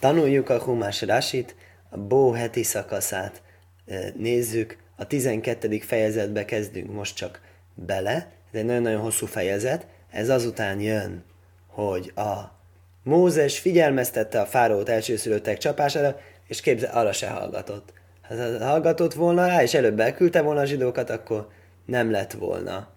Tanuljuk a Humás Rasit, a Bó heti szakaszát nézzük. A 12. fejezetbe kezdünk most csak bele. Ez egy nagyon-nagyon hosszú fejezet. Ez azután jön, hogy a Mózes figyelmeztette a fáraót elsőszülöttek csapására, és képzel, arra se hallgatott. Ha hallgatott volna rá, és előbb elküldte volna a zsidókat, akkor nem lett volna.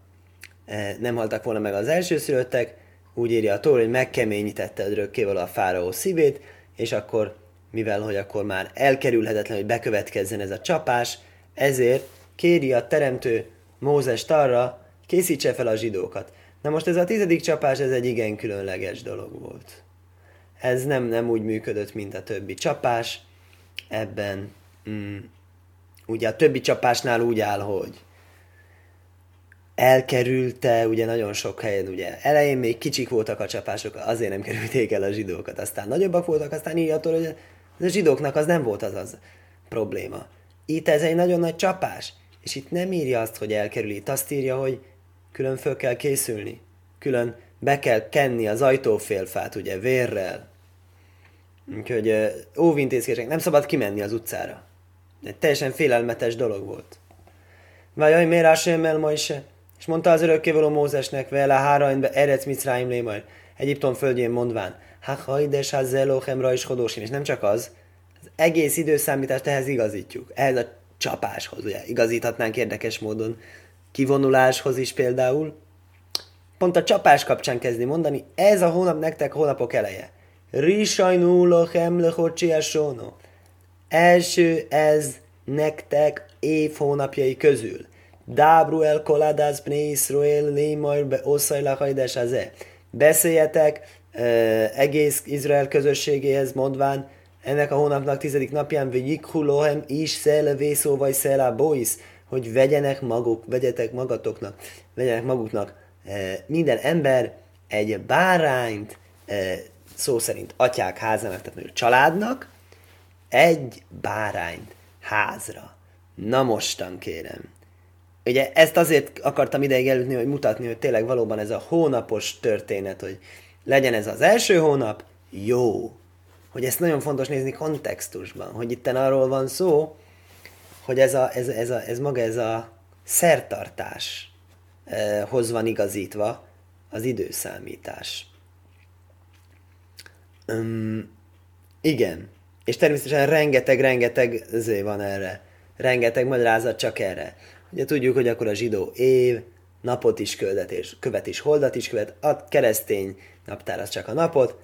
Nem haltak volna meg az elsőszülöttek, úgy írja a Tóra, hogy megkeményítette örökkéval a fáraó szívét, és akkor, mivel hogy akkor már elkerülhetetlen, hogy bekövetkezzen ez a csapás, ezért kéri a teremtő Mózest arra, készítse fel a zsidókat. Na most ez a tizedik csapás, ez egy igen különleges dolog volt. Ez nem, nem úgy működött, mint a többi csapás. Ebben, mm, ugye a többi csapásnál úgy áll, hogy elkerülte, ugye nagyon sok helyen, ugye elején még kicsik voltak a csapások, azért nem kerülték el a zsidókat, aztán nagyobbak voltak, aztán így attól, hogy a zsidóknak az nem volt az az probléma. Itt ez egy nagyon nagy csapás, és itt nem írja azt, hogy elkerül, itt azt írja, hogy külön föl kell készülni, külön be kell kenni az ajtófélfát, ugye, vérrel. Úgyhogy óvintézkedések, nem szabad kimenni az utcára. Egy teljesen félelmetes dolog volt. Vajaj, miért el ma is és mondta az örökkévaló Mózesnek, vele hárainbe erec Mitzráim lémaj, Egyiptom földjén mondván, ha hajdes ha zelóhemra is hodósin, és nem csak az, az egész időszámítást ehhez igazítjuk, ehhez a csapáshoz, ugye igazíthatnánk érdekes módon, kivonuláshoz is például. Pont a csapás kapcsán kezdni mondani, ez a hónap nektek hónapok eleje. Risajnú lechocsi Első ez nektek év hónapjai közül. Dábru el koladász bné Israel lémajr be oszajlachajdes az Beszéljetek uh, egész Izrael közösségéhez mondván, ennek a hónapnak tizedik napján, vagy jikhulohem is szele vészó vagy szele bois, hogy vegyenek maguk, vegyetek magatoknak, vegyenek maguknak minden ember egy bárányt, szó szerint atyák házának, tehát mondjuk családnak, egy bárányt házra. Na mostan kérem, ugye ezt azért akartam ideig előtni, hogy mutatni, hogy tényleg valóban ez a hónapos történet, hogy legyen ez az első hónap, jó. Hogy ezt nagyon fontos nézni kontextusban, hogy itt arról van szó, hogy ez, a, ez, ez, a, ez maga ez a szertartáshoz eh, van igazítva az időszámítás. Um, igen. És természetesen rengeteg-rengeteg van erre. Rengeteg magyarázat csak erre. Ugye tudjuk, hogy akkor a zsidó év napot is követ, és követ is holdat is követ, a keresztény naptár az csak a napot,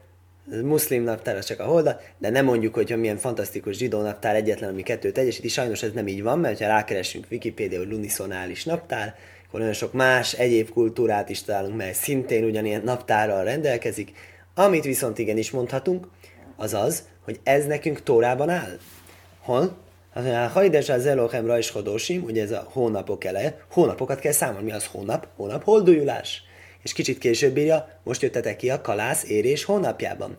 a muszlim naptár az csak a holdat, de nem mondjuk, hogy milyen fantasztikus zsidó naptár egyetlen, ami kettőt egyesíti. Sajnos ez nem így van, mert ha rákeresünk Wikipédia, hogy luniszonális naptár, akkor nagyon sok más egyéb kultúrát is találunk, mely szintén ugyanilyen naptárral rendelkezik. Amit viszont igenis mondhatunk, az az, hogy ez nekünk Tórában áll. Hol? Azt mondja, hajdes az Elochem rajskodósim, ugye ez a hónapok eleje, hónapokat kell számolni. Mi az hónap? Hónap holdújulás. És kicsit később írja, most jöttetek ki a kalász érés hónapjában.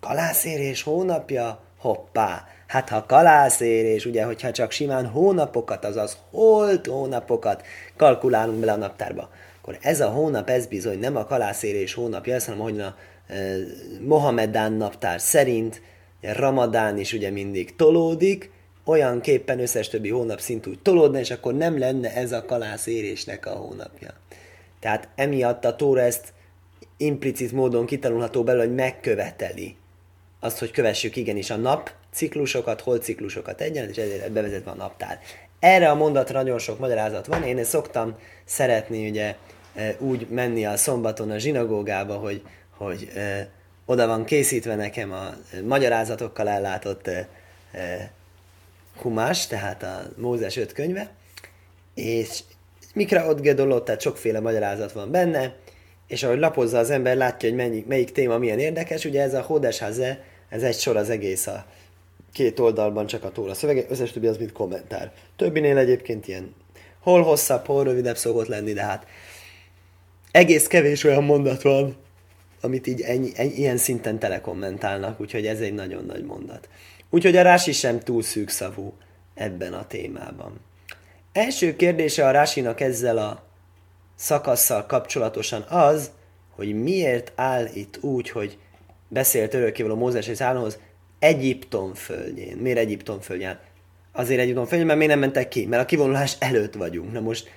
Kalász érés hónapja? Hoppá! Hát ha kalász érés, ugye, hogyha csak simán hónapokat, azaz holt hónapokat kalkulálunk bele a naptárba, akkor ez a hónap, ez bizony nem a kalászérés hónapja, ez, hanem hogy a e, Mohamedán naptár szerint, Ramadán is ugye mindig tolódik, olyan képpen összes többi hónap szint úgy tolódna, és akkor nem lenne ez a kalász érésnek a hónapja. Tehát emiatt a Tóra ezt implicit módon kitanulható belőle, hogy megköveteli azt, hogy kövessük igenis a nap ciklusokat, holciklusokat egyaránt, és ezért bevezetve a naptár. Erre a mondatra nagyon sok magyarázat van. Én szoktam szeretni ugye e, úgy menni a szombaton a zsinagógába, hogy, hogy eh, oda van készítve nekem a magyarázatokkal ellátott eh, Humás, tehát a Mózes öt könyve, és Mikra ott gedolott, tehát sokféle magyarázat van benne, és ahogy lapozza az ember, látja, hogy melyik, melyik téma milyen érdekes, ugye ez a Hódes Haze, ez egy sor az egész a két oldalban csak a tóra szövege, összes többi az mint kommentár. Többinél egyébként ilyen hol hosszabb, hol rövidebb szokott lenni, de hát egész kevés olyan mondat van, amit így ennyi, ennyi, ilyen szinten telekommentálnak, úgyhogy ez egy nagyon nagy mondat. Úgyhogy a Rási sem túl szűkszavú ebben a témában. Első kérdése a Rásinak ezzel a szakasszal kapcsolatosan az, hogy miért áll itt úgy, hogy beszélt örökkévaló Mózes és Áronhoz, Egyiptom földjén. Miért Egyiptom földjén? Azért Egyiptom földjén, mert miért nem mentek ki? Mert a kivonulás előtt vagyunk. Na most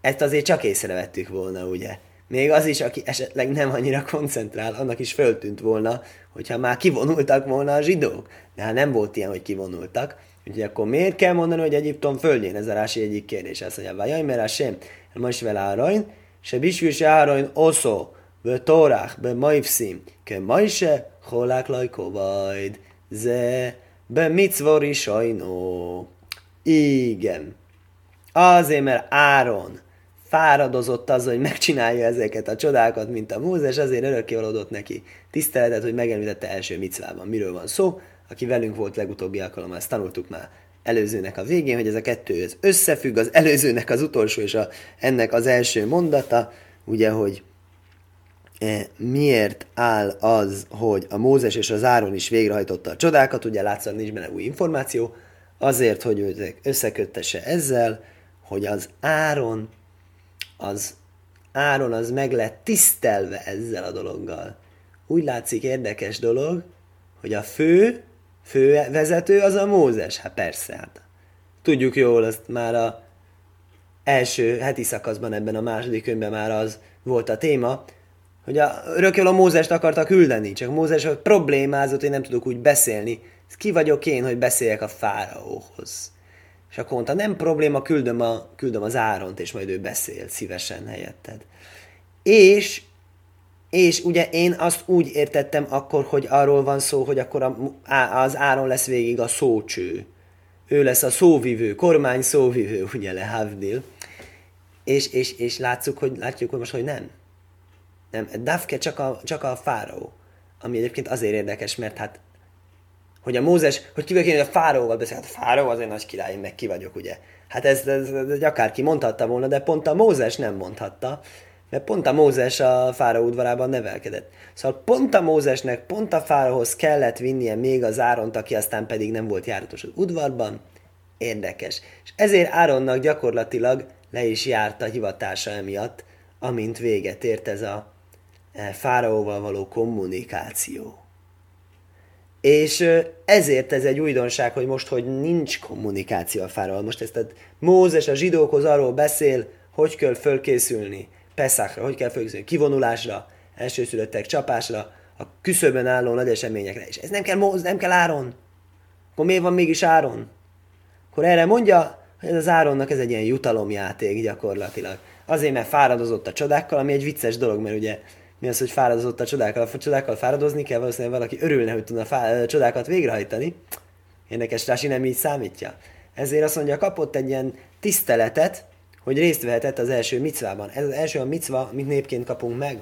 ezt azért csak észrevettük volna, ugye? Még az is, aki esetleg nem annyira koncentrál, annak is föltűnt volna, hogyha már kivonultak volna a zsidók. De hát nem volt ilyen, hogy kivonultak. Úgyhogy akkor miért kell mondani, hogy Egyiptom földjén? Ez a Rási egyik kérdés. Azt mondja, vajaj, mert sem, most vele Árain, se bisvil se Árain oszó, be Torach, be Maivszim, ke Majse, holák lajkovajd, ze, be mitzvori sajnó. Igen. Azért, mert Áron fáradozott az, hogy megcsinálja ezeket a csodákat, mint a Mózes, azért örökké adott neki tiszteletet, hogy megemlítette első micvában. Miről van szó? Aki velünk volt legutóbbi alkalommal, ezt tanultuk már előzőnek a végén, hogy ez a kettő ez összefügg, az előzőnek az utolsó és a, ennek az első mondata, ugye, hogy e, miért áll az, hogy a Mózes és az Áron is végrehajtotta a csodákat, ugye látszott nincs benne új információ, azért, hogy ők összeköttese ezzel, hogy az Áron az Áron az meg lett tisztelve ezzel a dologgal. Úgy látszik érdekes dolog, hogy a fő, fő vezető az a Mózes. Hát persze, hát tudjuk jól, azt már a első heti szakaszban ebben a második könyvben már az volt a téma, hogy a, örökül a Mózest akarta küldeni, csak Mózes problémázott, hogy nem tudok úgy beszélni. Ki vagyok én, hogy beszéljek a fáraóhoz? És akkor mondta, nem probléma, küldöm, a, küldöm az Áront, és majd ő beszél szívesen helyetted. És, és ugye én azt úgy értettem akkor, hogy arról van szó, hogy akkor a, az Áron lesz végig a szócső. Ő lesz a szóvivő, kormány szóvivő, ugye le Havdil. És, és, és látszuk, hogy, látjuk, hogy most, hogy nem. Nem, Dafke csak a, csak a fáraó. Ami egyébként azért érdekes, mert hát hogy a Mózes, hogy ki hogy a fáróval beszél. Hát a fáró az egy nagy király, meg ki vagyok, ugye. Hát ez, ez, ez akárki mondhatta volna, de pont a Mózes nem mondhatta, mert pont a Mózes a fáró udvarában nevelkedett. Szóval pont a Mózesnek, pont a fáróhoz kellett vinnie még az Áront, aki aztán pedig nem volt járatos az udvarban. Érdekes. És ezért Áronnak gyakorlatilag le is járt a hivatása emiatt, amint véget ért ez a e, fáraóval való kommunikáció. És ezért ez egy újdonság, hogy most, hogy nincs kommunikáció a fáról. Most ezt a Mózes a zsidókhoz arról beszél, hogy kell fölkészülni Peszakra, hogy kell fölkészülni kivonulásra, elsőszülöttek csapásra, a küszöbön álló nagy eseményekre. És ez nem kell Móz, nem kell Áron. Akkor miért van mégis Áron? Akkor erre mondja, hogy ez az Áronnak ez egy ilyen jutalomjáték gyakorlatilag. Azért, mert fáradozott a csodákkal, ami egy vicces dolog, mert ugye mi az, hogy fáradozott a csodákkal, a csodákkal fáradozni kell, valószínűleg valaki örülne, hogy tudna fá- csodákat végrehajtani. Érdekes, Rási nem így számítja. Ezért azt mondja, kapott egy ilyen tiszteletet, hogy részt vehetett az első micvában. Ez az első a micva, amit népként kapunk meg.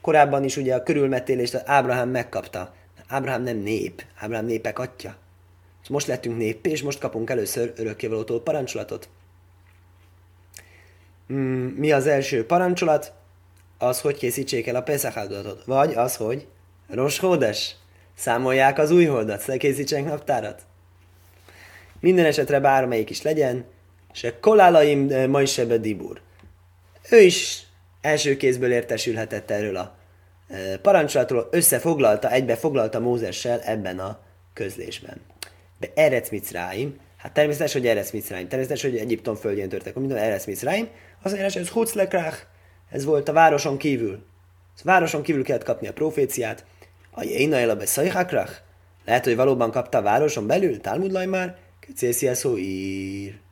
Korábban is ugye a körülmetélést Ábrahám megkapta. Ábrahám nem nép, Ábrahám népek atya. Most lettünk nép, és most kapunk először örökkévalótól parancsolatot. Mm, mi az első parancsolat? az, hogy készítsék el a Pesach. Vagy az, hogy Rosh Hódes, számolják az új holdat, készítsenek naptárat. Minden esetre bármelyik is legyen, se kolálaim majsebe dibur. Ő is első kézből értesülhetett erről a eh, parancsolatról, összefoglalta, egybe foglalta Mózessel ebben a közlésben. De Erec Mitzráim, hát természetes, hogy Erec Mitzráim, természetes, hogy Egyiptom földjén történik, minden Erec Mitzráim, az hogy ez Hutzlekrach, ez volt a városon kívül. A városon kívül kellett kapni a proféciát. A Jéna be Szajhakrach? Lehet, hogy valóban kapta a városon belül? Talmud már? Köcészi szó ír.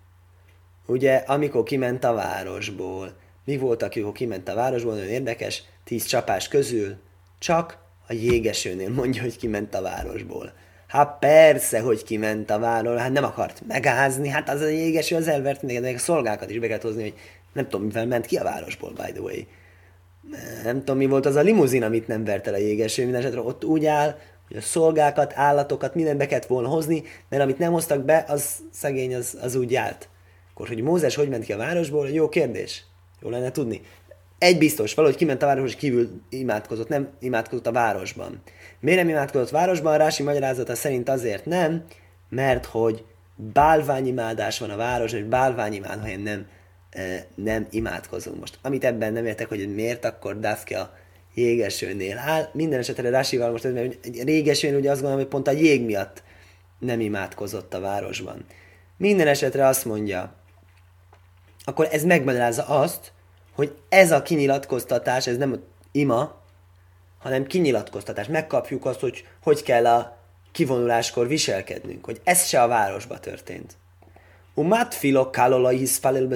Ugye, amikor kiment a városból. Mi volt, amikor kiment a városból? Nagyon érdekes. Tíz csapás közül csak a jégesőnél mondja, hogy kiment a városból. Hát persze, hogy kiment a városból, hát nem akart megázni, hát az a jégeső az elvert még a szolgákat is be kellett hozni, hogy nem tudom, mivel ment ki a városból, by the way. Nem tudom, mi volt az a limuzin, amit nem vert el a jégeső, minden esetre ott úgy áll, hogy a szolgákat, állatokat, minden be kellett volna hozni, mert amit nem hoztak be, az szegény, az, az úgy állt. Akkor, hogy Mózes hogy ment ki a városból, jó kérdés. Jó lenne tudni. Egy biztos, valahogy kiment a városból, és kívül imádkozott, nem imádkozott a városban. Miért nem imádkozott városban? Rási magyarázata szerint azért nem, mert hogy bálványimádás van a város, és bálványimád, nem nem imádkozunk. Most, amit ebben nem értek, hogy miért akkor Dafke a jégesőnél áll. Minden esetre Rásival most, mert régesőn ugye azt gondolom, hogy pont a jég miatt nem imádkozott a városban. Minden esetre azt mondja, akkor ez megmagyarázza azt, hogy ez a kinyilatkoztatás, ez nem ima, hanem kinyilatkoztatás. Megkapjuk azt, hogy hogy kell a kivonuláskor viselkednünk, hogy ez se a városba történt. Umat filok kálolai hiszfalel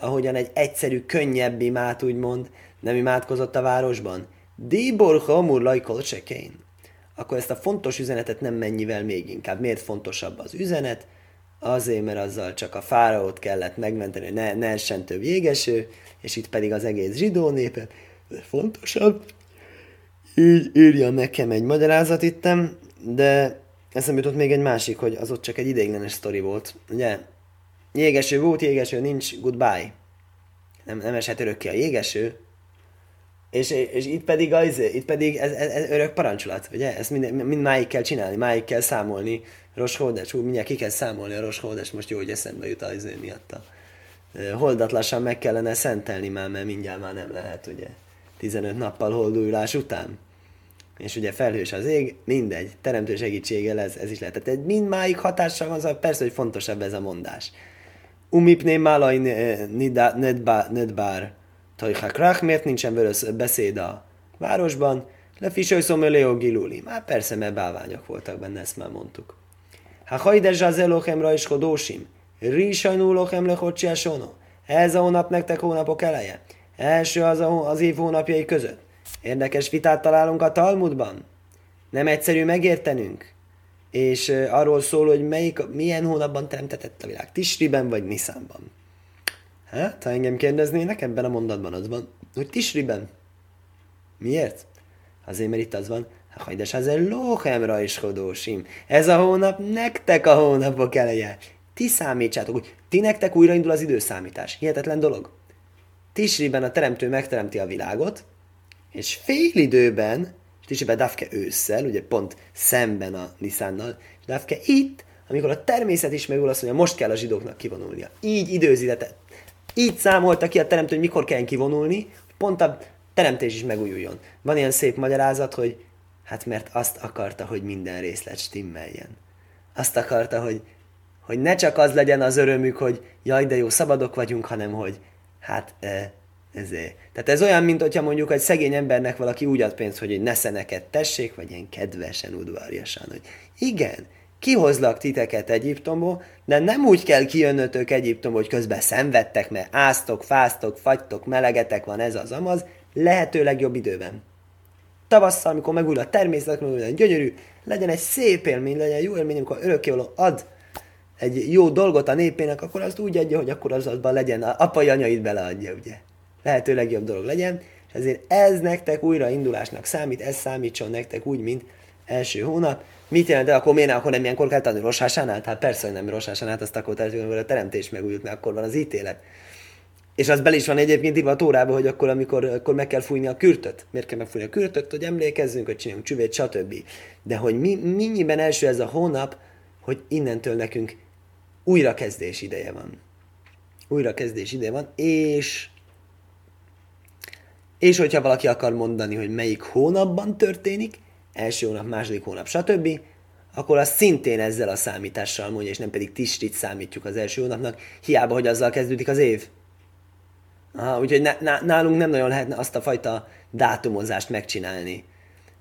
ahogyan egy egyszerű, könnyebb imát úgymond nem imádkozott a városban. Dibor hamur lajkol sekén. Akkor ezt a fontos üzenetet nem mennyivel még inkább. Miért fontosabb az üzenet? Azért, mert azzal csak a fáraót kellett megmenteni, ne, ne essen több jégeső, és itt pedig az egész zsidó népet. De fontosabb. Így írja nekem egy magyarázat ittem, de eszembe jutott még egy másik, hogy az ott csak egy ideiglenes sztori volt. Ugye? Jégeső volt, jégeső nincs, goodbye. Nem, nem eshet örökké a jégeső, és, és itt pedig, az, itt pedig ez, ez, ez örök parancsolat, ugye? Ezt mind, mind máig kell csinálni, máig kell számolni Roshódes, hú, mindjárt ki kell számolni a Roshódes, most jó, hogy eszembe jut az miatt a holdat lassan meg kellene szentelni már, mert mindjárt már nem lehet, ugye? 15 nappal holdulás után. És ugye felhős az ég, mindegy, teremtő segítséggel ez, ez is lehet. Tehát mind máig hatással van, szóval persze, hogy fontosabb ez a mondás. Umipné málaj nedbár Tajhakrach, miért nincsen vörös beszéd a városban? Lefisoj szomöleo giluli. Már persze, mert bálványok voltak benne, ezt már mondtuk. Ha hajde zsazelochem is hodósim, rizsajnú lochem lehocsiásono. Ez a hónap nektek hónapok eleje. Első az, a, az év hónapjai között. Érdekes vitát találunk a Talmudban. Nem egyszerű megértenünk. És arról szól, hogy melyik, milyen hónapban teremtetett a világ. Tisriben vagy Niszánban. Hát, ha engem kérdeznének, ebben a mondatban az van, hogy Tisriben. Miért? Azért, mert itt az van, hajdes az lóhemra is hodósim. Ez a hónap nektek a hónapok eleje. Ti számítsátok, hogy ti nektek újraindul az időszámítás. Hihetetlen dolog. Tisriben a teremtő megteremti a világot, és fél időben, és Tisriben Dafke ősszel, ugye pont szemben a Niszánnal, és Dafke itt, amikor a természet is megúl azt mondja, most kell a zsidóknak kivonulnia. Így időzített, így számolta ki a teremtő, hogy mikor kell kivonulni, pont a teremtés is megújuljon. Van ilyen szép magyarázat, hogy hát mert azt akarta, hogy minden részlet stimmeljen. Azt akarta, hogy, hogy ne csak az legyen az örömük, hogy jaj, de jó, szabadok vagyunk, hanem hogy hát e. Tehát ez olyan, mint hogyha mondjuk egy szegény embernek valaki úgy ad pénzt, hogy ne neked tessék, vagy ilyen kedvesen, udvarjasan, hogy igen, kihozlak titeket Egyiptomból, de nem úgy kell kijönnötök Egyiptomból, hogy közben szenvedtek, mert áztok, fáztok, fagytok, melegetek van ez az amaz, lehetőleg jobb időben. Tavasszal, amikor megújul a természet, megújul a gyönyörű, legyen egy szép élmény, legyen egy jó élmény, amikor örökkévaló ad egy jó dolgot a népének, akkor azt úgy adja, hogy akkor az azban legyen, a apai anyait beleadja, ugye. Lehető jobb dolog legyen, és ezért ez nektek újraindulásnak számít, ez számítson nektek úgy, mint első hónap, Mit jelent, de akkor miért akkor nem ilyenkor kell tanulni Rosásánál? Hát persze, hogy nem Rosásánál, azt akkor tehát, hogy a teremtés megújult, mert akkor van az ítélet. És az bel is van egyébként írva a tórába, hogy akkor, amikor akkor meg kell fújni a kürtöt. Miért kell megfújni a kürtöt? Hogy emlékezzünk, hogy csináljunk csüvét, stb. De hogy mi, mennyiben első ez a hónap, hogy innentől nekünk újrakezdés ideje van. Újrakezdés ideje van, és és hogyha valaki akar mondani, hogy melyik hónapban történik, első hónap, második hónap, stb., akkor azt szintén ezzel a számítással mondja, és nem pedig tistit számítjuk az első hónapnak, hiába, hogy azzal kezdődik az év. Aha, úgyhogy nálunk nem nagyon lehetne azt a fajta dátumozást megcsinálni,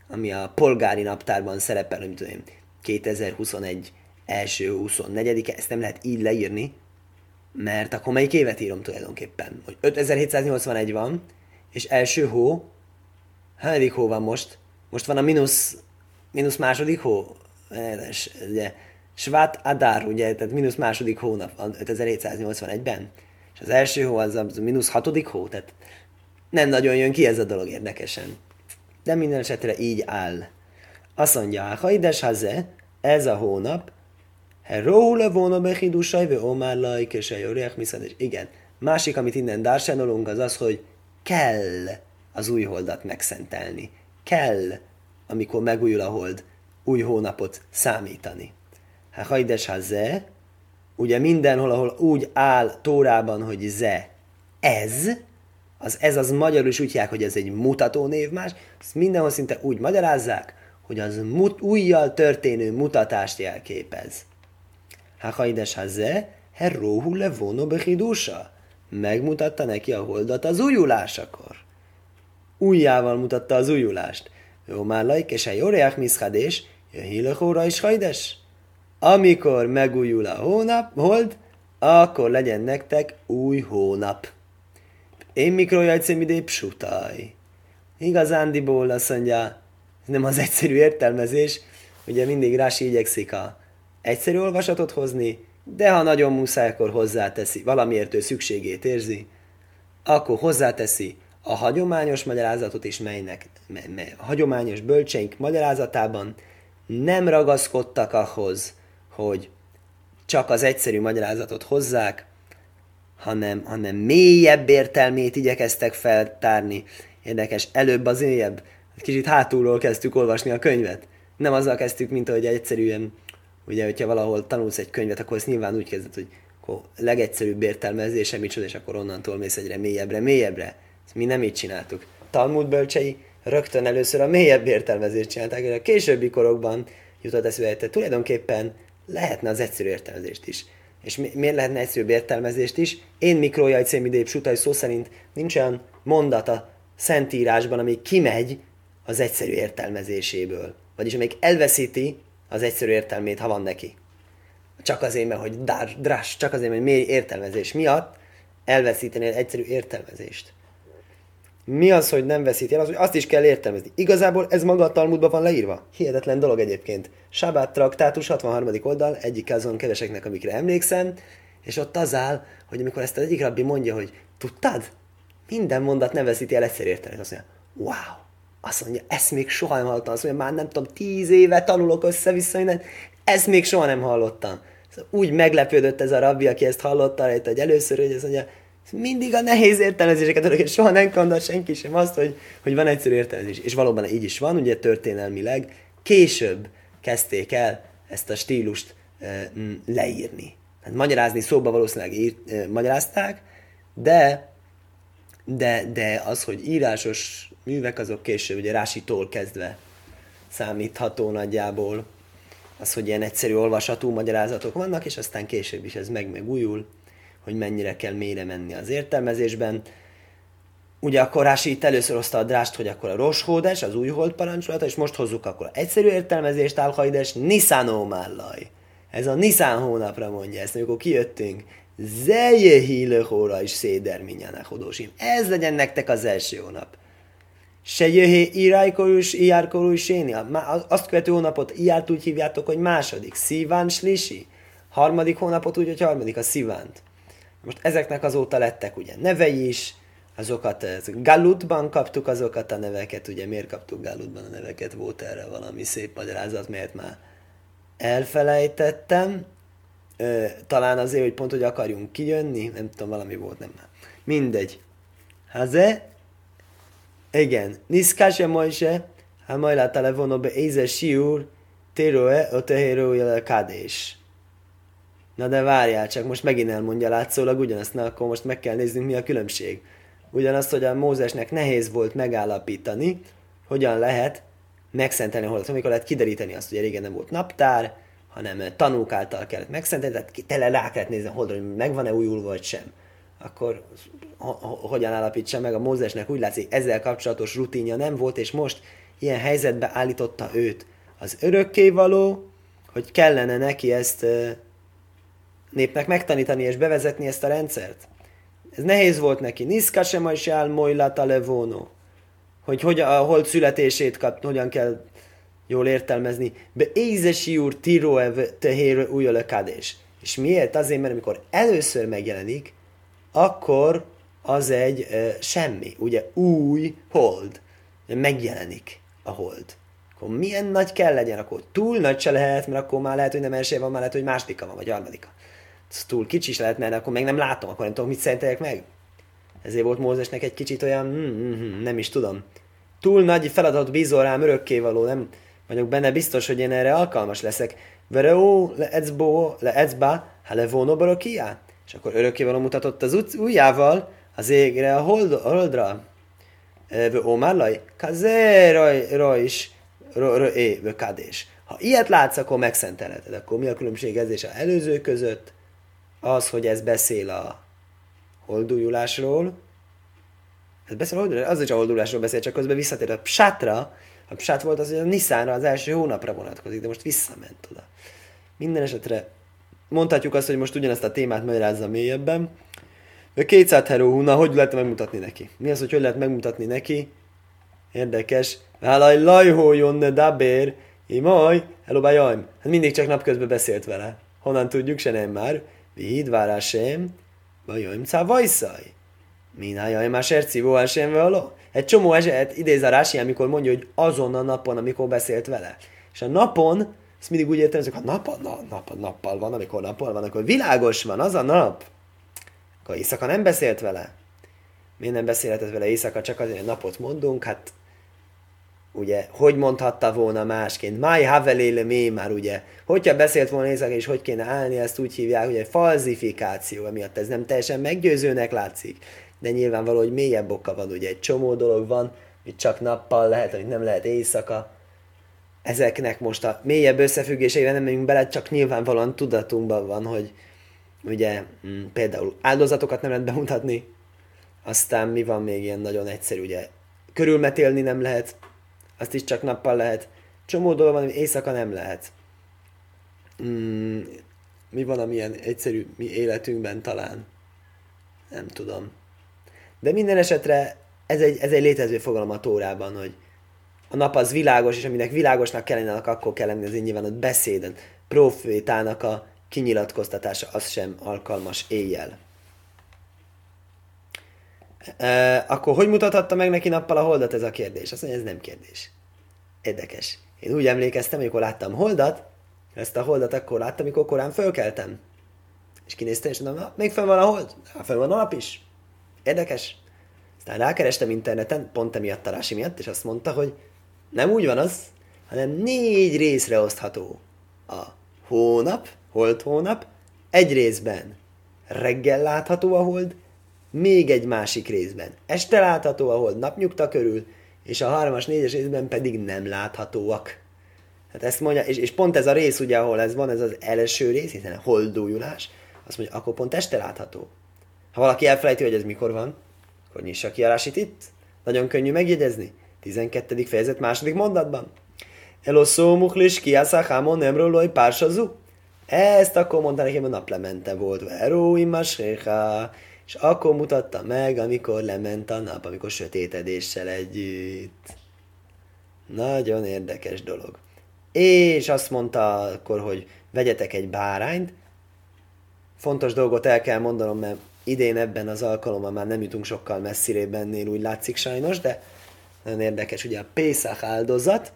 ami a polgári naptárban szerepel, hogy tudom 2021 első 24 -e, ezt nem lehet így leírni, mert akkor melyik évet írom tulajdonképpen? Hogy 5781 van, és első hó, hányadik hó van most? Most van a mínusz, mínusz második hó, ugye, Svát Adár, ugye, tehát mínusz második hónap van 5781-ben, és az első hó az a mínusz hatodik hó, tehát nem nagyon jön ki ez a dolog érdekesen. De minden esetre így áll. Azt mondja, ha ides haze, ez a hónap, róla volna behidusaj, ve omár lajk, és a és igen. Másik, amit innen dársenolunk, az az, hogy kell az új holdat megszentelni kell, amikor megújul a hold, új hónapot számítani. Ha hajdes ha ze, ugye mindenhol, ahol úgy áll Tórában, hogy ze, ez, az ez az magyarul is úgy hívják, hogy ez egy mutató névmás, ezt mindenhol szinte úgy magyarázzák, hogy az mut, újjal történő mutatást jelképez. Hachaides haze, herróhu levono bechidusa. Megmutatta neki a holdat az újulásakor. Újjával mutatta az újulást. Jó már lajk, és egy óreák miszkadés, jöhilechóra is hajdes. Amikor megújul a hónap, hold, akkor legyen nektek új hónap. Én mikrojajcém idé psutaj. Igazándiból azt mondja, nem az egyszerű értelmezés, ugye mindig Rási igyekszik a egyszerű olvasatot hozni, de ha nagyon muszáj, akkor hozzáteszi, valamiért ő szükségét érzi, akkor hozzáteszi a hagyományos magyarázatot is, melynek me, me, hagyományos bölcseink magyarázatában nem ragaszkodtak ahhoz, hogy csak az egyszerű magyarázatot hozzák, hanem, hanem mélyebb értelmét igyekeztek feltárni. Érdekes, előbb az mélyebb, kicsit hátulról kezdtük olvasni a könyvet. Nem azzal kezdtük, mint ahogy egyszerűen, ugye, hogyha valahol tanulsz egy könyvet, akkor ezt nyilván úgy kezded, hogy akkor legegyszerűbb értelmezése micsoda, és akkor onnantól mész egyre mélyebbre, mélyebbre. Ezt mi nem így csináltuk. Talmud bölcsei rögtön először a mélyebb értelmezést csinálták, a későbbi korokban jutott eszébe, tulajdonképpen lehetne az egyszerű értelmezést is. És mi, miért lehetne egyszerűbb értelmezést is? Én mikrójaj cémidép sutai szó szerint nincs olyan mondat a Szentírásban, ami kimegy az egyszerű értelmezéséből. Vagyis amelyik elveszíti az egyszerű értelmét, ha van neki. Csak azért, mert hogy dár, drás, csak azért, mert mély értelmezés miatt elveszíteni az egyszerű értelmezést. Mi az, hogy nem veszíti el? Az, hogy azt is kell értelmezni. Igazából ez maga a Talmudban van leírva. Hihetetlen dolog egyébként. Sábát traktátus 63. oldal, egyik azon keveseknek, amikre emlékszem, és ott az áll, hogy amikor ezt az egyik rabbi mondja, hogy tudtad? Minden mondat nem veszíti el egyszerű értelmet. Azt mondja, wow, azt mondja, ezt még soha nem hallottam. Azt mondja, már nem tudom, tíz éve tanulok össze-vissza mindent, ezt még soha nem hallottam. Szóval úgy meglepődött ez a rabbi, aki ezt hallotta rajta, hogy először, hogy azt mondja, mindig a nehéz értelmezéseket adok, és soha nem gondol senki sem azt, hogy, hogy van egyszerű értelmezés. És valóban így is van, ugye történelmileg később kezdték el ezt a stílust e, leírni. Hát magyarázni szóba valószínűleg írt, e, magyarázták, de, de, de az, hogy írásos művek, azok később, ugye Rásitól kezdve számítható nagyjából, az, hogy ilyen egyszerű olvasatú magyarázatok vannak, és aztán később is ez meg megújul hogy mennyire kell mélyre menni az értelmezésben. Ugye a Rási itt először hozta a drást, hogy akkor a roshódes, az új hold parancsolata, és most hozzuk akkor egyszerű értelmezést, álhajdes, Nisanómállaj. Ez a Niszán hónapra mondja ezt, amikor kijöttünk. Zeje hílehóra is széder minyanak hodósim. Ez legyen nektek az első hónap. Se jöhé irájkorús, ijárkorús éni. Azt követő hónapot ijárt úgy hívjátok, hogy második. Szíván slisi. Harmadik hónapot úgy, hogy harmadik, a szívánt. Most ezeknek azóta lettek ugye nevei is, azokat Galutban kaptuk azokat a neveket, ugye miért kaptuk Galutban a neveket, volt erre valami szép magyarázat, miért már elfelejtettem, Ö, talán azért, hogy pont, hogy akarjunk kijönni, nem tudom, valami volt, nem már. Mindegy. Haze, igen, niszkáse majse, ha majd telefono be éze siúr, téroe, o tehérója kádés. Na de várjál, csak most megint elmondja látszólag ugyanazt, na akkor most meg kell néznünk, mi a különbség. Ugyanazt, hogy a Mózesnek nehéz volt megállapítani, hogyan lehet megszentelni a holdat, amikor lehet kideríteni azt, hogy régen nem volt naptár, hanem tanúk által kellett megszentelni, tehát tele rá kellett nézni a holdra, hogy megvan-e újulva vagy sem. Akkor hogyan állapítsa meg a Mózesnek úgy látszik, ezzel kapcsolatos rutinja nem volt, és most ilyen helyzetbe állította őt az örökkévaló, hogy kellene neki ezt népnek megtanítani és bevezetni ezt a rendszert. Ez nehéz volt neki. Niszka sem is áll mojlata levóno. Hogy, hogy a hold születését kap, hogyan kell jól értelmezni. Be ézesi úr ev tehér újölökádés. És miért? Azért, mert amikor először megjelenik, akkor az egy e, semmi. Ugye új hold. Megjelenik a hold. Akkor milyen nagy kell legyen? Akkor túl nagy se lehet, mert akkor már lehet, hogy nem első van, már lehet, hogy másodika van, vagy harmadika túl kicsi is lehet, mert akkor még nem látom, akkor nem tudom, mit szerinteljek meg. Ezért volt Mózesnek egy kicsit olyan, mm, mm, mm, nem is tudom. Túl nagy feladat bízol rám örökkévaló, nem vagyok benne biztos, hogy én erre alkalmas leszek. Vereo le ecbo le ecba, ha le vono barokia. És akkor örökkévaló mutatott az ujjával az égre, a, hold, a holdra. Vő ómárlaj, kazé raj é, vő kadés. Ha ilyet látsz, akkor megszentelheted. Akkor mi a különbség ez és a előző között? Az, hogy ez beszél a holdújulásról, ez beszél a az is a holdújulásról beszél, csak közben visszatér a psátra, a psát volt az, hogy a Niszánra az első hónapra vonatkozik, de most visszament oda. Minden esetre mondhatjuk azt, hogy most ugyanezt a témát magyarázza mélyebben. A 200 heróhuna, hogy lehet megmutatni neki? Mi az, hogy hogy lehet megmutatni neki? Érdekes. Válaj lajhó jonne dabér, imaj, hello. Hát mindig csak napközben beszélt vele. Honnan tudjuk, se nem már. Vihid várásém, bajajm cávajszaj. Minájaj más ercivó sem való. Egy csomó eset idéz a Rási, amikor mondja, hogy azon a napon, amikor beszélt vele. És a napon, ezt mindig úgy értem, hogy a nap, na, nap, nappal van, amikor nappal van, akkor világos van, az a nap. Akkor éjszaka nem beszélt vele. Miért nem beszélhetett vele éjszaka, csak azért, napot mondunk, hát ugye, hogy mondhatta volna másként? Máj haveléle mé már ugye, hogyha beszélt volna éjszaka, és hogy kéne állni, ezt úgy hívják, hogy egy falzifikáció, emiatt ez nem teljesen meggyőzőnek látszik de nyilvánvaló, hogy mélyebb oka van, ugye egy csomó dolog van, hogy csak nappal lehet, hogy nem lehet éjszaka. Ezeknek most a mélyebb összefüggéseivel nem megyünk bele, csak nyilvánvalóan tudatunkban van, hogy ugye mm, például áldozatokat nem lehet bemutatni, aztán mi van még ilyen nagyon egyszerű, ugye körülmetélni nem lehet, azt is csak nappal lehet. Csomó dolog van, hogy éjszaka nem lehet. Mm, mi van, amilyen egyszerű mi életünkben talán? Nem tudom. De minden esetre ez egy, ez egy létező fogalom a Tórában, hogy a nap az világos, és aminek világosnak kellene, akkor kell lenni az nyilván a beszéden, profétának a kinyilatkoztatása, az sem alkalmas éjjel. E, akkor hogy mutathatta meg neki nappal a holdat ez a kérdés? Azt mondja, ez nem kérdés. Érdekes. Én úgy emlékeztem, amikor láttam holdat, ezt a holdat akkor láttam, amikor korán fölkeltem. És kinéztem, és mondom, még fenn van a hold? Hát fenn van a nap is. Érdekes. Aztán rákerestem interneten, pont emiatt a Rási miatt, és azt mondta, hogy nem úgy van az, hanem négy részre osztható a hónap, hold hónap, egy részben reggel látható a hold, még egy másik részben este látható a hold napnyugta körül, és a hármas, négyes részben pedig nem láthatóak. Hát ezt mondja, és, és pont ez a rész, ugye, ahol ez van, ez az első rész, hiszen a holdújulás, azt mondja, akkor pont este látható. Ha valaki elfelejti, hogy ez mikor van, akkor nyissa ki a rásit itt. Nagyon könnyű megjegyezni. 12. fejezet második mondatban. Eloszó muhlis kiászák hámon nem rólói pársazú. Ezt akkor mondta nekem, a naplemente volt. Veró imasréha. És akkor mutatta meg, amikor lement a nap, amikor sötétedéssel együtt. Nagyon érdekes dolog. És azt mondta akkor, hogy vegyetek egy bárányt. Fontos dolgot el kell mondanom, mert idén ebben az alkalommal már nem jutunk sokkal messzirébb ennél, úgy látszik sajnos, de nagyon érdekes, ugye a Pészak áldozat,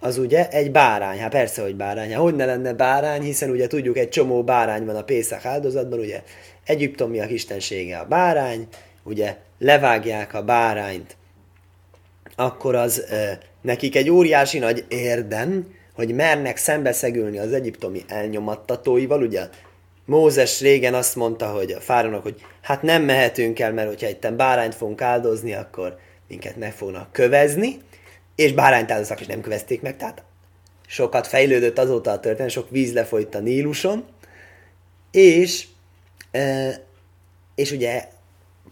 az ugye egy bárány. Hát persze, hogy bárány. Hát hogy ne lenne bárány, hiszen ugye tudjuk, egy csomó bárány van a Pészak áldozatban, ugye egyiptomiak istensége a bárány, ugye levágják a bárányt, akkor az e, nekik egy óriási nagy érden, hogy mernek szembeszegülni az egyiptomi elnyomattatóival, ugye Mózes régen azt mondta, hogy a fáranak, hogy hát nem mehetünk el, mert hogyha itt bárányt fogunk áldozni, akkor minket meg fognak kövezni, és bárányt áldoztak, és nem kövezték meg, tehát sokat fejlődött azóta a történet, sok víz lefolyt a Níluson, és, és ugye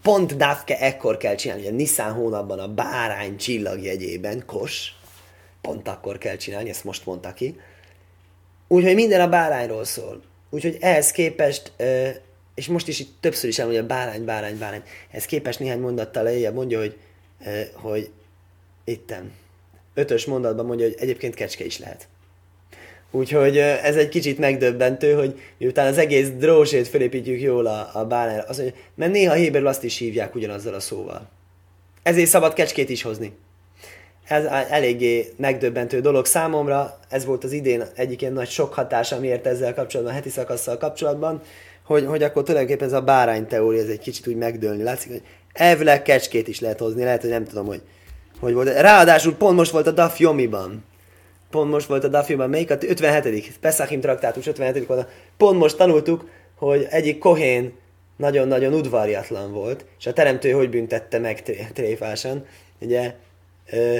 pont Dafke ekkor kell csinálni, ugye Nisztán hónapban a bárány csillagjegyében, kos, pont akkor kell csinálni, ezt most mondta ki, úgyhogy minden a bárányról szól. Úgyhogy ehhez képest, és most is itt többször is elmondja, bárány, bárány, bárány, ehhez képest néhány mondattal lejjebb mondja, hogy, hogy itten, ötös mondatban mondja, hogy egyébként kecske is lehet. Úgyhogy ez egy kicsit megdöbbentő, hogy miután az egész drósét felépítjük jól a, a bárányra, az, hogy, mert néha héberül azt is hívják ugyanazzal a szóval. Ezért szabad kecskét is hozni ez eléggé megdöbbentő dolog számomra. Ez volt az idén egyik ilyen nagy sok hatás, amiért ezzel kapcsolatban, a heti szakasszal kapcsolatban, hogy, hogy akkor tulajdonképpen ez a bárány teória, ez egy kicsit úgy megdőlni. Látszik, hogy elvileg kecskét is lehet hozni, lehet, hogy nem tudom, hogy, hogy volt. Ráadásul pont most volt a Daf Yomiban. Pont most volt a Daf Yomiban, melyik a 57. Pesachim traktátus 57. oldal. Pont most tanultuk, hogy egyik kohén nagyon-nagyon udvarjatlan volt, és a teremtő hogy büntette meg tréfásan, ugye ö,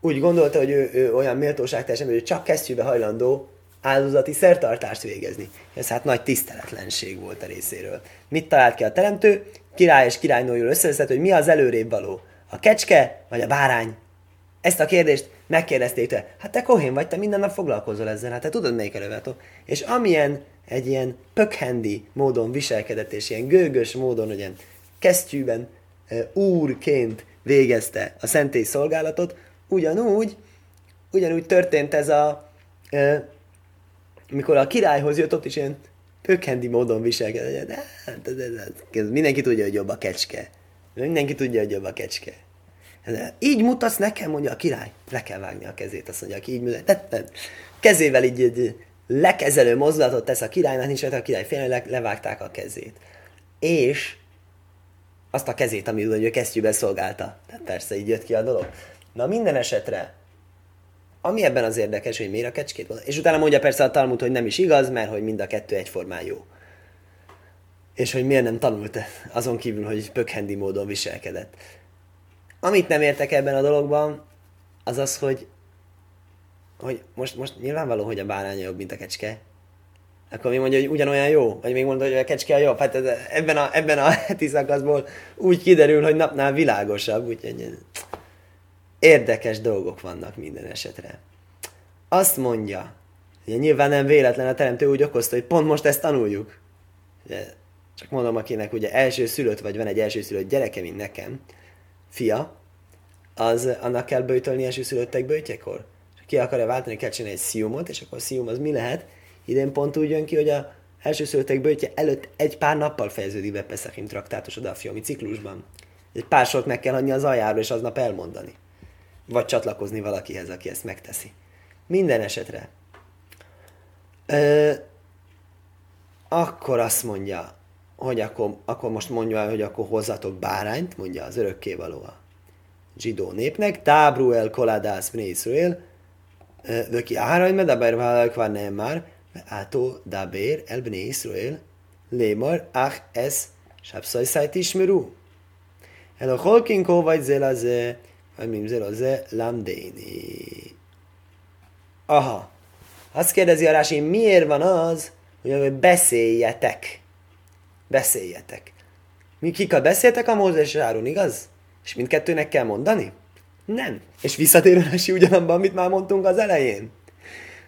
úgy gondolta, hogy ő, ő olyan méltóságteljesen, hogy ő csak kesztyűbe hajlandó áldozati szertartást végezni. Ez hát nagy tiszteletlenség volt a részéről. Mit talált ki a teremtő? Király és királynőjül összeveszett, hogy mi az előrébb való? A kecske vagy a bárány? Ezt a kérdést megkérdezték te. Hát te kohén vagy, te minden nap foglalkozol ezzel, hát te tudod melyik a És amilyen egy ilyen pökhendi módon viselkedett, és ilyen gőgös módon, ilyen kesztyűben úrként végezte a szentély szolgálatot, ugyanúgy, ugyanúgy történt ez a, e, mikor a királyhoz jött, ott is ilyen pökhendi módon viselkedett. De, de, de, de, mindenki tudja, hogy jobb a kecske. Mindenki tudja, hogy jobb a kecske. De így mutatsz nekem, mondja a király. Le kell vágni a kezét, azt mondja, aki így mutat. Kezével így, így lekezelő mozdulatot tesz a királynak, nincs a király félre, levágták a kezét. És azt a kezét, amit ő kesztyűben szolgálta. Tehát persze így jött ki a dolog. Na minden esetre, ami ebben az érdekes, hogy miért a kecskét van. És utána mondja persze a Talmud, hogy nem is igaz, mert hogy mind a kettő egyformán jó. És hogy miért nem tanult azon kívül, hogy pökhendi módon viselkedett. Amit nem értek ebben a dologban, az az, hogy hogy most, most nyilvánvaló, hogy a bárány jobb, mint a kecske. Akkor mi mondja, hogy ugyanolyan jó? Vagy még mondja, hogy a kecske a jobb? Hát ebben a, ebben a heti szakaszból úgy kiderül, hogy napnál világosabb, úgyhogy érdekes dolgok vannak minden esetre. Azt mondja, hogy nyilván nem véletlen a teremtő úgy okozta, hogy pont most ezt tanuljuk. Csak mondom, akinek ugye első szülött, vagy van egy első szülött gyereke, mint nekem, fia, az annak kell bőtölni első szülöttek bőtjekor ki akarja váltani, kell csinálni egy sziumot, és akkor a szium az mi lehet? Idén pont úgy jön ki, hogy a első szülöttek bőtje előtt egy pár nappal fejeződik be Peszachim traktátus a Dafiomi ciklusban. Egy pár sort meg kell adni az aljáról, és aznap elmondani. Vagy csatlakozni valakihez, aki ezt megteszi. Minden esetre. Ö, akkor azt mondja, hogy akkor, akkor most mondja hogy akkor hozzatok bárányt, mondja az örökkévaló a zsidó népnek, tábrú el koládász Israel, vöki áharajd mert a vállalk vár nem már, átó daber el bne Israel, lémar, ach ez, sábszajszájt ismerú. El a holkinkó vagy zélaze, vagy mim zélaze, lamdéni. Aha. Azt kérdezi a miért van az, hogy beszéljetek? Beszéljetek. Mi kikkal beszéltek a Mózes és Áron, igaz? És mindkettőnek kell mondani? Nem. És visszatérő Rasi ugyanabban, amit már mondtunk az elején.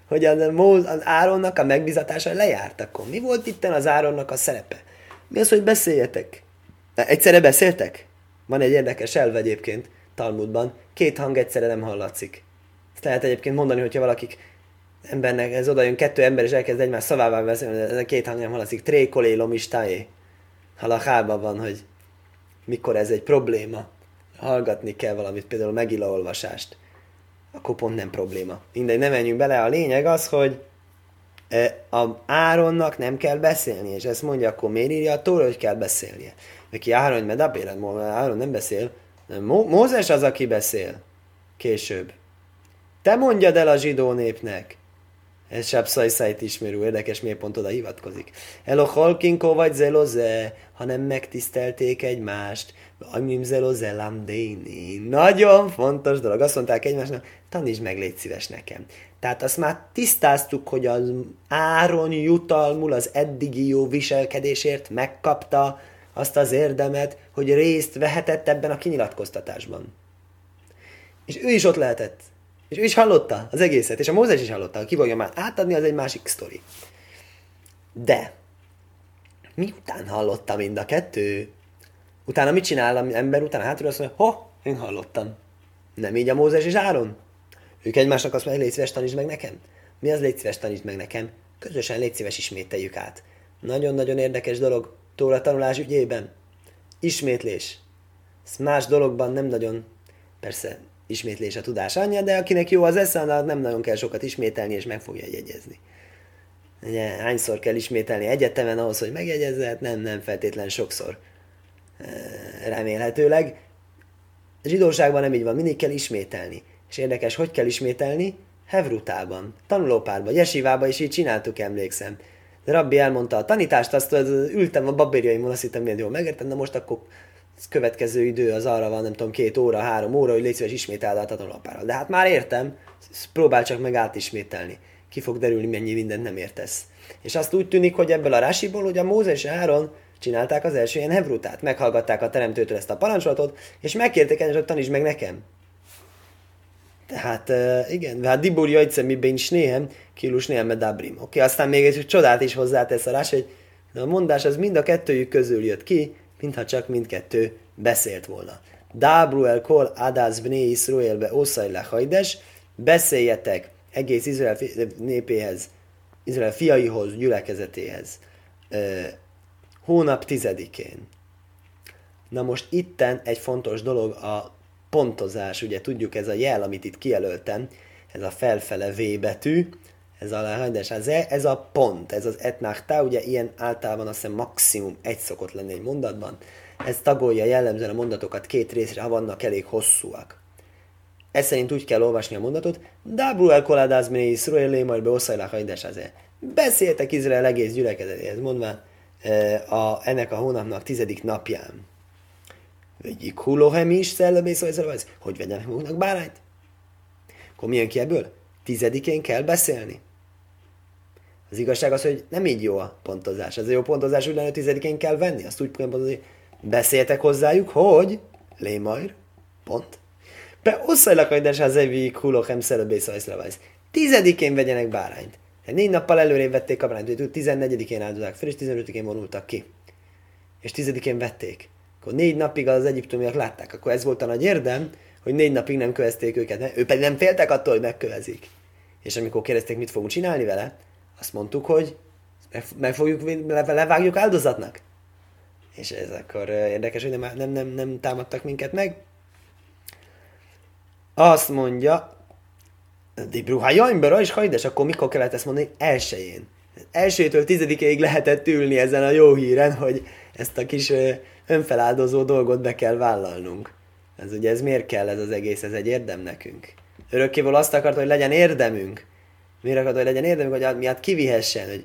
Hogy az, az Áronnak a megbizatása lejárt akkor. Mi volt itt az Áronnak a szerepe? Mi az, hogy beszéljetek? Egyszerre beszéltek? Van egy érdekes elv egyébként Talmudban. Két hang egyszerre nem hallatszik. Ezt lehet egyébként mondani, hogyha valakik embernek, ez oda jön kettő ember, és elkezd egymás szavával beszélni, ez a két hang nem hallatszik. Trékolé lomistáé. Halachában van, hogy mikor ez egy probléma hallgatni kell valamit, például Megilla olvasást, akkor pont nem probléma. Mindegy, nem menjünk bele. A lényeg az, hogy e, a Áronnak nem kell beszélni, és ezt mondja, akkor miért írja a Tóra, hogy kell beszélnie? Neki Áron, hogy medabélet, Áron nem beszél, Mózes az, aki beszél. Később. Te mondjad el a zsidó népnek. Ez Sápszajszájt ismerő, érdekes miért pont oda hivatkozik. Eloholkinko vagy zeloze, hanem megtisztelték egymást. Amim zeloze lamdéni. Nagyon fontos dolog. Azt mondták egymásnak, tanítsd meg, légy szíves nekem. Tehát azt már tisztáztuk, hogy az Áron jutalmul az eddigi jó viselkedésért megkapta azt az érdemet, hogy részt vehetett ebben a kinyilatkoztatásban. És ő is ott lehetett. És ő is hallotta az egészet, és a Mózes is hallotta, ki fogja már átadni, az egy másik sztori. De, miután hallotta mind a kettő, utána mit csinál az ember, utána hátul azt mondja, ho, én hallottam. Nem így a Mózes és Áron? Ők egymásnak azt mondják, légy szíves, tanítsd meg nekem. Mi az légy szíves, tanítsd meg nekem? Közösen légy szíves, ismételjük át. Nagyon-nagyon érdekes dolog Tóra tanulás ügyében. Ismétlés. Ez más dologban nem nagyon, persze ismétlés a tudás anyja, de akinek jó az esze, annak nem nagyon kell sokat ismételni, és meg fogja jegyezni. Ugye, hányszor kell ismételni egyetemen ahhoz, hogy megjegyezze? Hát nem, nem feltétlen sokszor. Remélhetőleg. A zsidóságban nem így van, mindig kell ismételni. És érdekes, hogy kell ismételni? Hevrutában, tanulópárban, jesivában is így csináltuk, emlékszem. De Rabbi elmondta a tanítást, azt ültem a babériaimon, azt hittem, milyen jól megértem, na most akkor következő idő az arra van, nem tudom, két óra, három óra, hogy légy szíves ismételd át a tanulapára. De hát már értem, próbál csak meg átismételni. Ki fog derülni, mennyi mindent nem értesz. És azt úgy tűnik, hogy ebből a rásiból, hogy a Mózes Áron csinálták az első ilyen hevrutát. Meghallgatták a teremtőtől ezt a parancsolatot, és megkérték el, hogy tanítsd meg nekem. Tehát uh, igen, hát dibur jajce mi is néhem, kilus néhem medabrim. Oké, okay, aztán még egy csodát is hozzátesz a rás, hogy a mondás az mind a kettőjük közül jött ki, mintha csak mindkettő beszélt volna. Dábru el kol adász bné Iszruelbe oszaj hajdes, beszéljetek egész Izrael népéhez, Izrael fiaihoz, gyülekezetéhez, hónap tizedikén. Na most itten egy fontos dolog a pontozás, ugye tudjuk ez a jel, amit itt kijelöltem, ez a felfele V betű, ez a lehajdes, ez, ez a pont, ez az etnáktá, ugye ilyen általában azt hiszem maximum egy szokott lenni egy mondatban, ez tagolja jellemzően a mondatokat két részre, ha vannak elég hosszúak. Ez szerint úgy kell olvasni a mondatot, Dábru el koládáz mini Iszruelé, majd beoszajlá hajdes az Beszéltek Izrael egész gyülekezetéhez, mondva e, a, ennek a hónapnak tizedik napján. Egy hulóhem is szellebész, hogy vegyenek maguknak bárányt? Akkor milyen ki ebből? Tizedikén kell beszélni. Az igazság az, hogy nem így jó a pontozás. Ez a jó pontozás úgy lenne, tizedikén kell venni. Azt úgy pontozni, beszéltek hozzájuk, hogy lémajr, pont. Be osszajlak, hogy az evi kulochem szelebész Tizedikén vegyenek bárányt. Hát négy nappal előrébb vették a bárányt, hogy 14-én áldozák fel, és 15-én vonultak ki. És tizedikén vették. Akkor négy napig az egyiptomiak látták. Akkor ez volt a nagy érdem, hogy négy napig nem kövezték őket. Ő pedig nem féltek attól, hogy megkövezik. És amikor kérdezték, mit fogunk csinálni vele, azt mondtuk, hogy meg fogjuk, levágjuk áldozatnak. És ez akkor érdekes, hogy nem, nem, nem, nem támadtak minket meg. Azt mondja, Dibruha Jajmbera is hajdes, akkor mikor kellett ezt mondani? Elsőjén. Elsőtől tizedikéig lehetett ülni ezen a jó híren, hogy ezt a kis önfeláldozó dolgot be kell vállalnunk. Ez ugye ez miért kell ez az egész, ez egy érdem nekünk. Örökkéval azt akart, hogy legyen érdemünk. Miért akart, hogy legyen érdemünk, hogy miatt kivihessen, hogy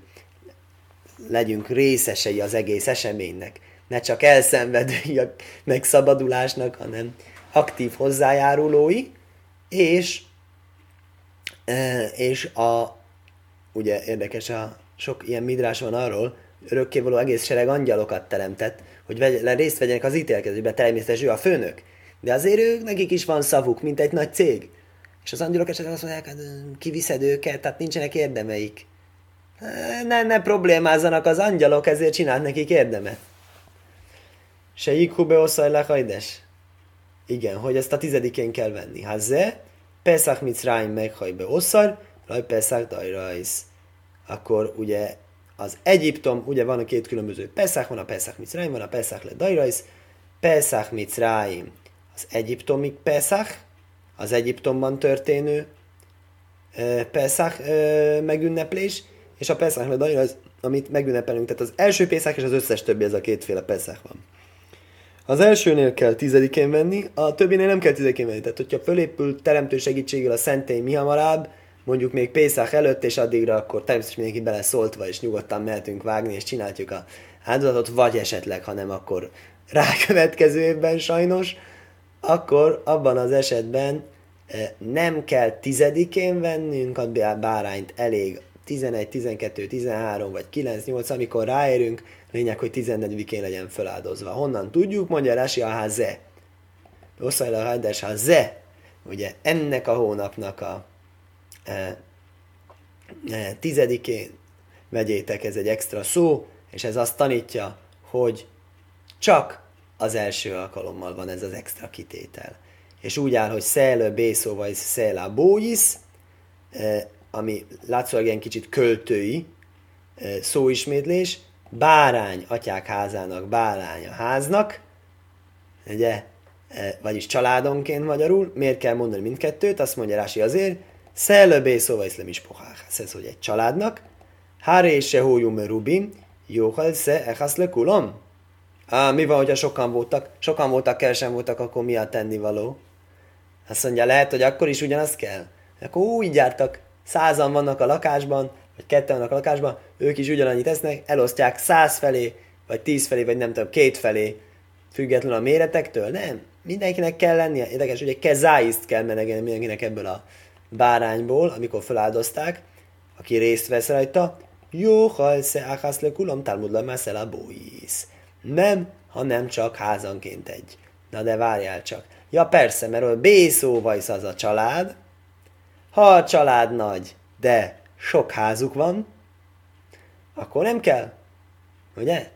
legyünk részesei az egész eseménynek. Ne csak elszenvedői a megszabadulásnak, hanem aktív hozzájárulói, és, és a, ugye érdekes, a sok ilyen midrás van arról, örökkévaló egész sereg angyalokat teremtett, hogy vegy, részt vegyenek az ítélkezésben, természetesen ő a főnök. De azért ők, nekik is van szavuk, mint egy nagy cég. És az angyalok esetleg azt mondják, hát kiviszed őket, tehát nincsenek érdemeik. Ne, ne problémázzanak az angyalok, ezért csinált nekik érdemet. Se jikhube oszaj. Igen, hogy ezt a tizedikén kell venni. Hát ze, Pesach Mitzrayim meghajbe oszar, raj Pesach dajrajsz. Akkor ugye az Egyiptom, ugye van a két különböző Pesach, van a Pesach Mitzrayim, van a Pesach le dajrajsz. Pesach Mitzrayim, az egyiptomi Pesach, az Egyiptomban történő Pesach megünneplés, és a Pesach le dajrajsz, amit megünnepelünk. Tehát az első Pesach és az összes többi, ez a kétféle Pesach van. Az elsőnél kell tizedikén venni, a többinél nem kell tizedikén venni. Tehát, hogyha fölépül teremtő segítségével a szentély mi hamarabb, mondjuk még Pészák előtt, és addigra akkor természetesen mindenki bele szóltva, és nyugodtan mehetünk vágni, és csináljuk a áldozatot, vagy esetleg, ha nem, akkor rákövetkező évben sajnos, akkor abban az esetben eh, nem kell tizedikén vennünk a bárányt, elég 11, 12, 13 vagy 9, 8, amikor ráérünk, lényeg, hogy 14-én legyen feláldozva. Honnan tudjuk? Mondja Rási a haze. Oszajla Hajdes haze. Ugye ennek a hónapnak a e, e, tizedikén vegyétek, ez egy extra szó, és ez azt tanítja, hogy csak az első alkalommal van ez az extra kitétel. És úgy áll, hogy szelő, bészó vagy szélá bóisz, e, ami látszólag ilyen kicsit költői szóismétlés, bárány atyák házának, bárány a háznak, ugye, vagyis családonként magyarul, miért kell mondani mindkettőt, azt mondja Rási azért, szellöbé szóval iszlem is pohách, ez hogy egy családnak, háré se hójum rubim, jóhal se echasz le kulom. Á, mi van, hogyha sokan voltak, sokan voltak, kevesen voltak, akkor mi a tennivaló? Azt mondja, lehet, hogy akkor is ugyanazt kell. Akkor úgy jártak, százan vannak a lakásban, vagy ketten vannak a lakásban, ők is ugyanannyit esznek, elosztják száz felé, vagy tíz felé, vagy nem tudom, két felé, függetlenül a méretektől. Nem, mindenkinek kell lennie. Érdekes, hogy egy kezáiszt kell menegelni mindenkinek ebből a bárányból, amikor feláldozták, aki részt vesz rajta, jó, ha se áhász le kulam, talmud le a bóisz. Nem, hanem csak házanként egy. Na de várjál csak. Ja persze, mert a B szóvajsz az a család. Ha a család nagy, de sok házuk van, akkor nem kell. Ugye?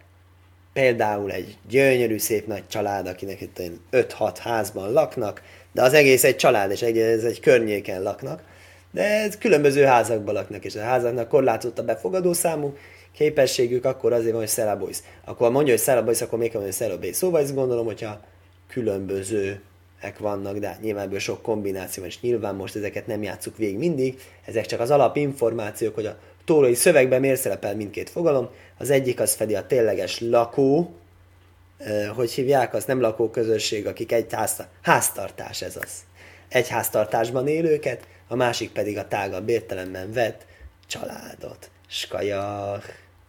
Például egy gyönyörű, szép nagy család, akinek itt 5-6 házban laknak, de az egész egy család, és egy, ez egy környéken laknak, de ez különböző házakban laknak, és a házaknak korlátozott a befogadó számú képességük, akkor azért van, hogy szelaboisz. Akkor mondja, hogy szelaboisz, akkor még kell mondani, hogy. Szóval ezt gondolom, hogyha különbözőek vannak, de hát nyilván ebből sok kombináció van, és nyilván most ezeket nem játsszuk végig mindig, ezek csak az alapinformációk, hogy a tórai szövegben miért szerepel mindkét fogalom. Az egyik az fedi a tényleges lakó, hogy hívják, az nem lakóközösség, akik egy ház, háztartás ez az. Egy háztartásban élőket, a másik pedig a tágabb értelemben vett családot. シカヤー。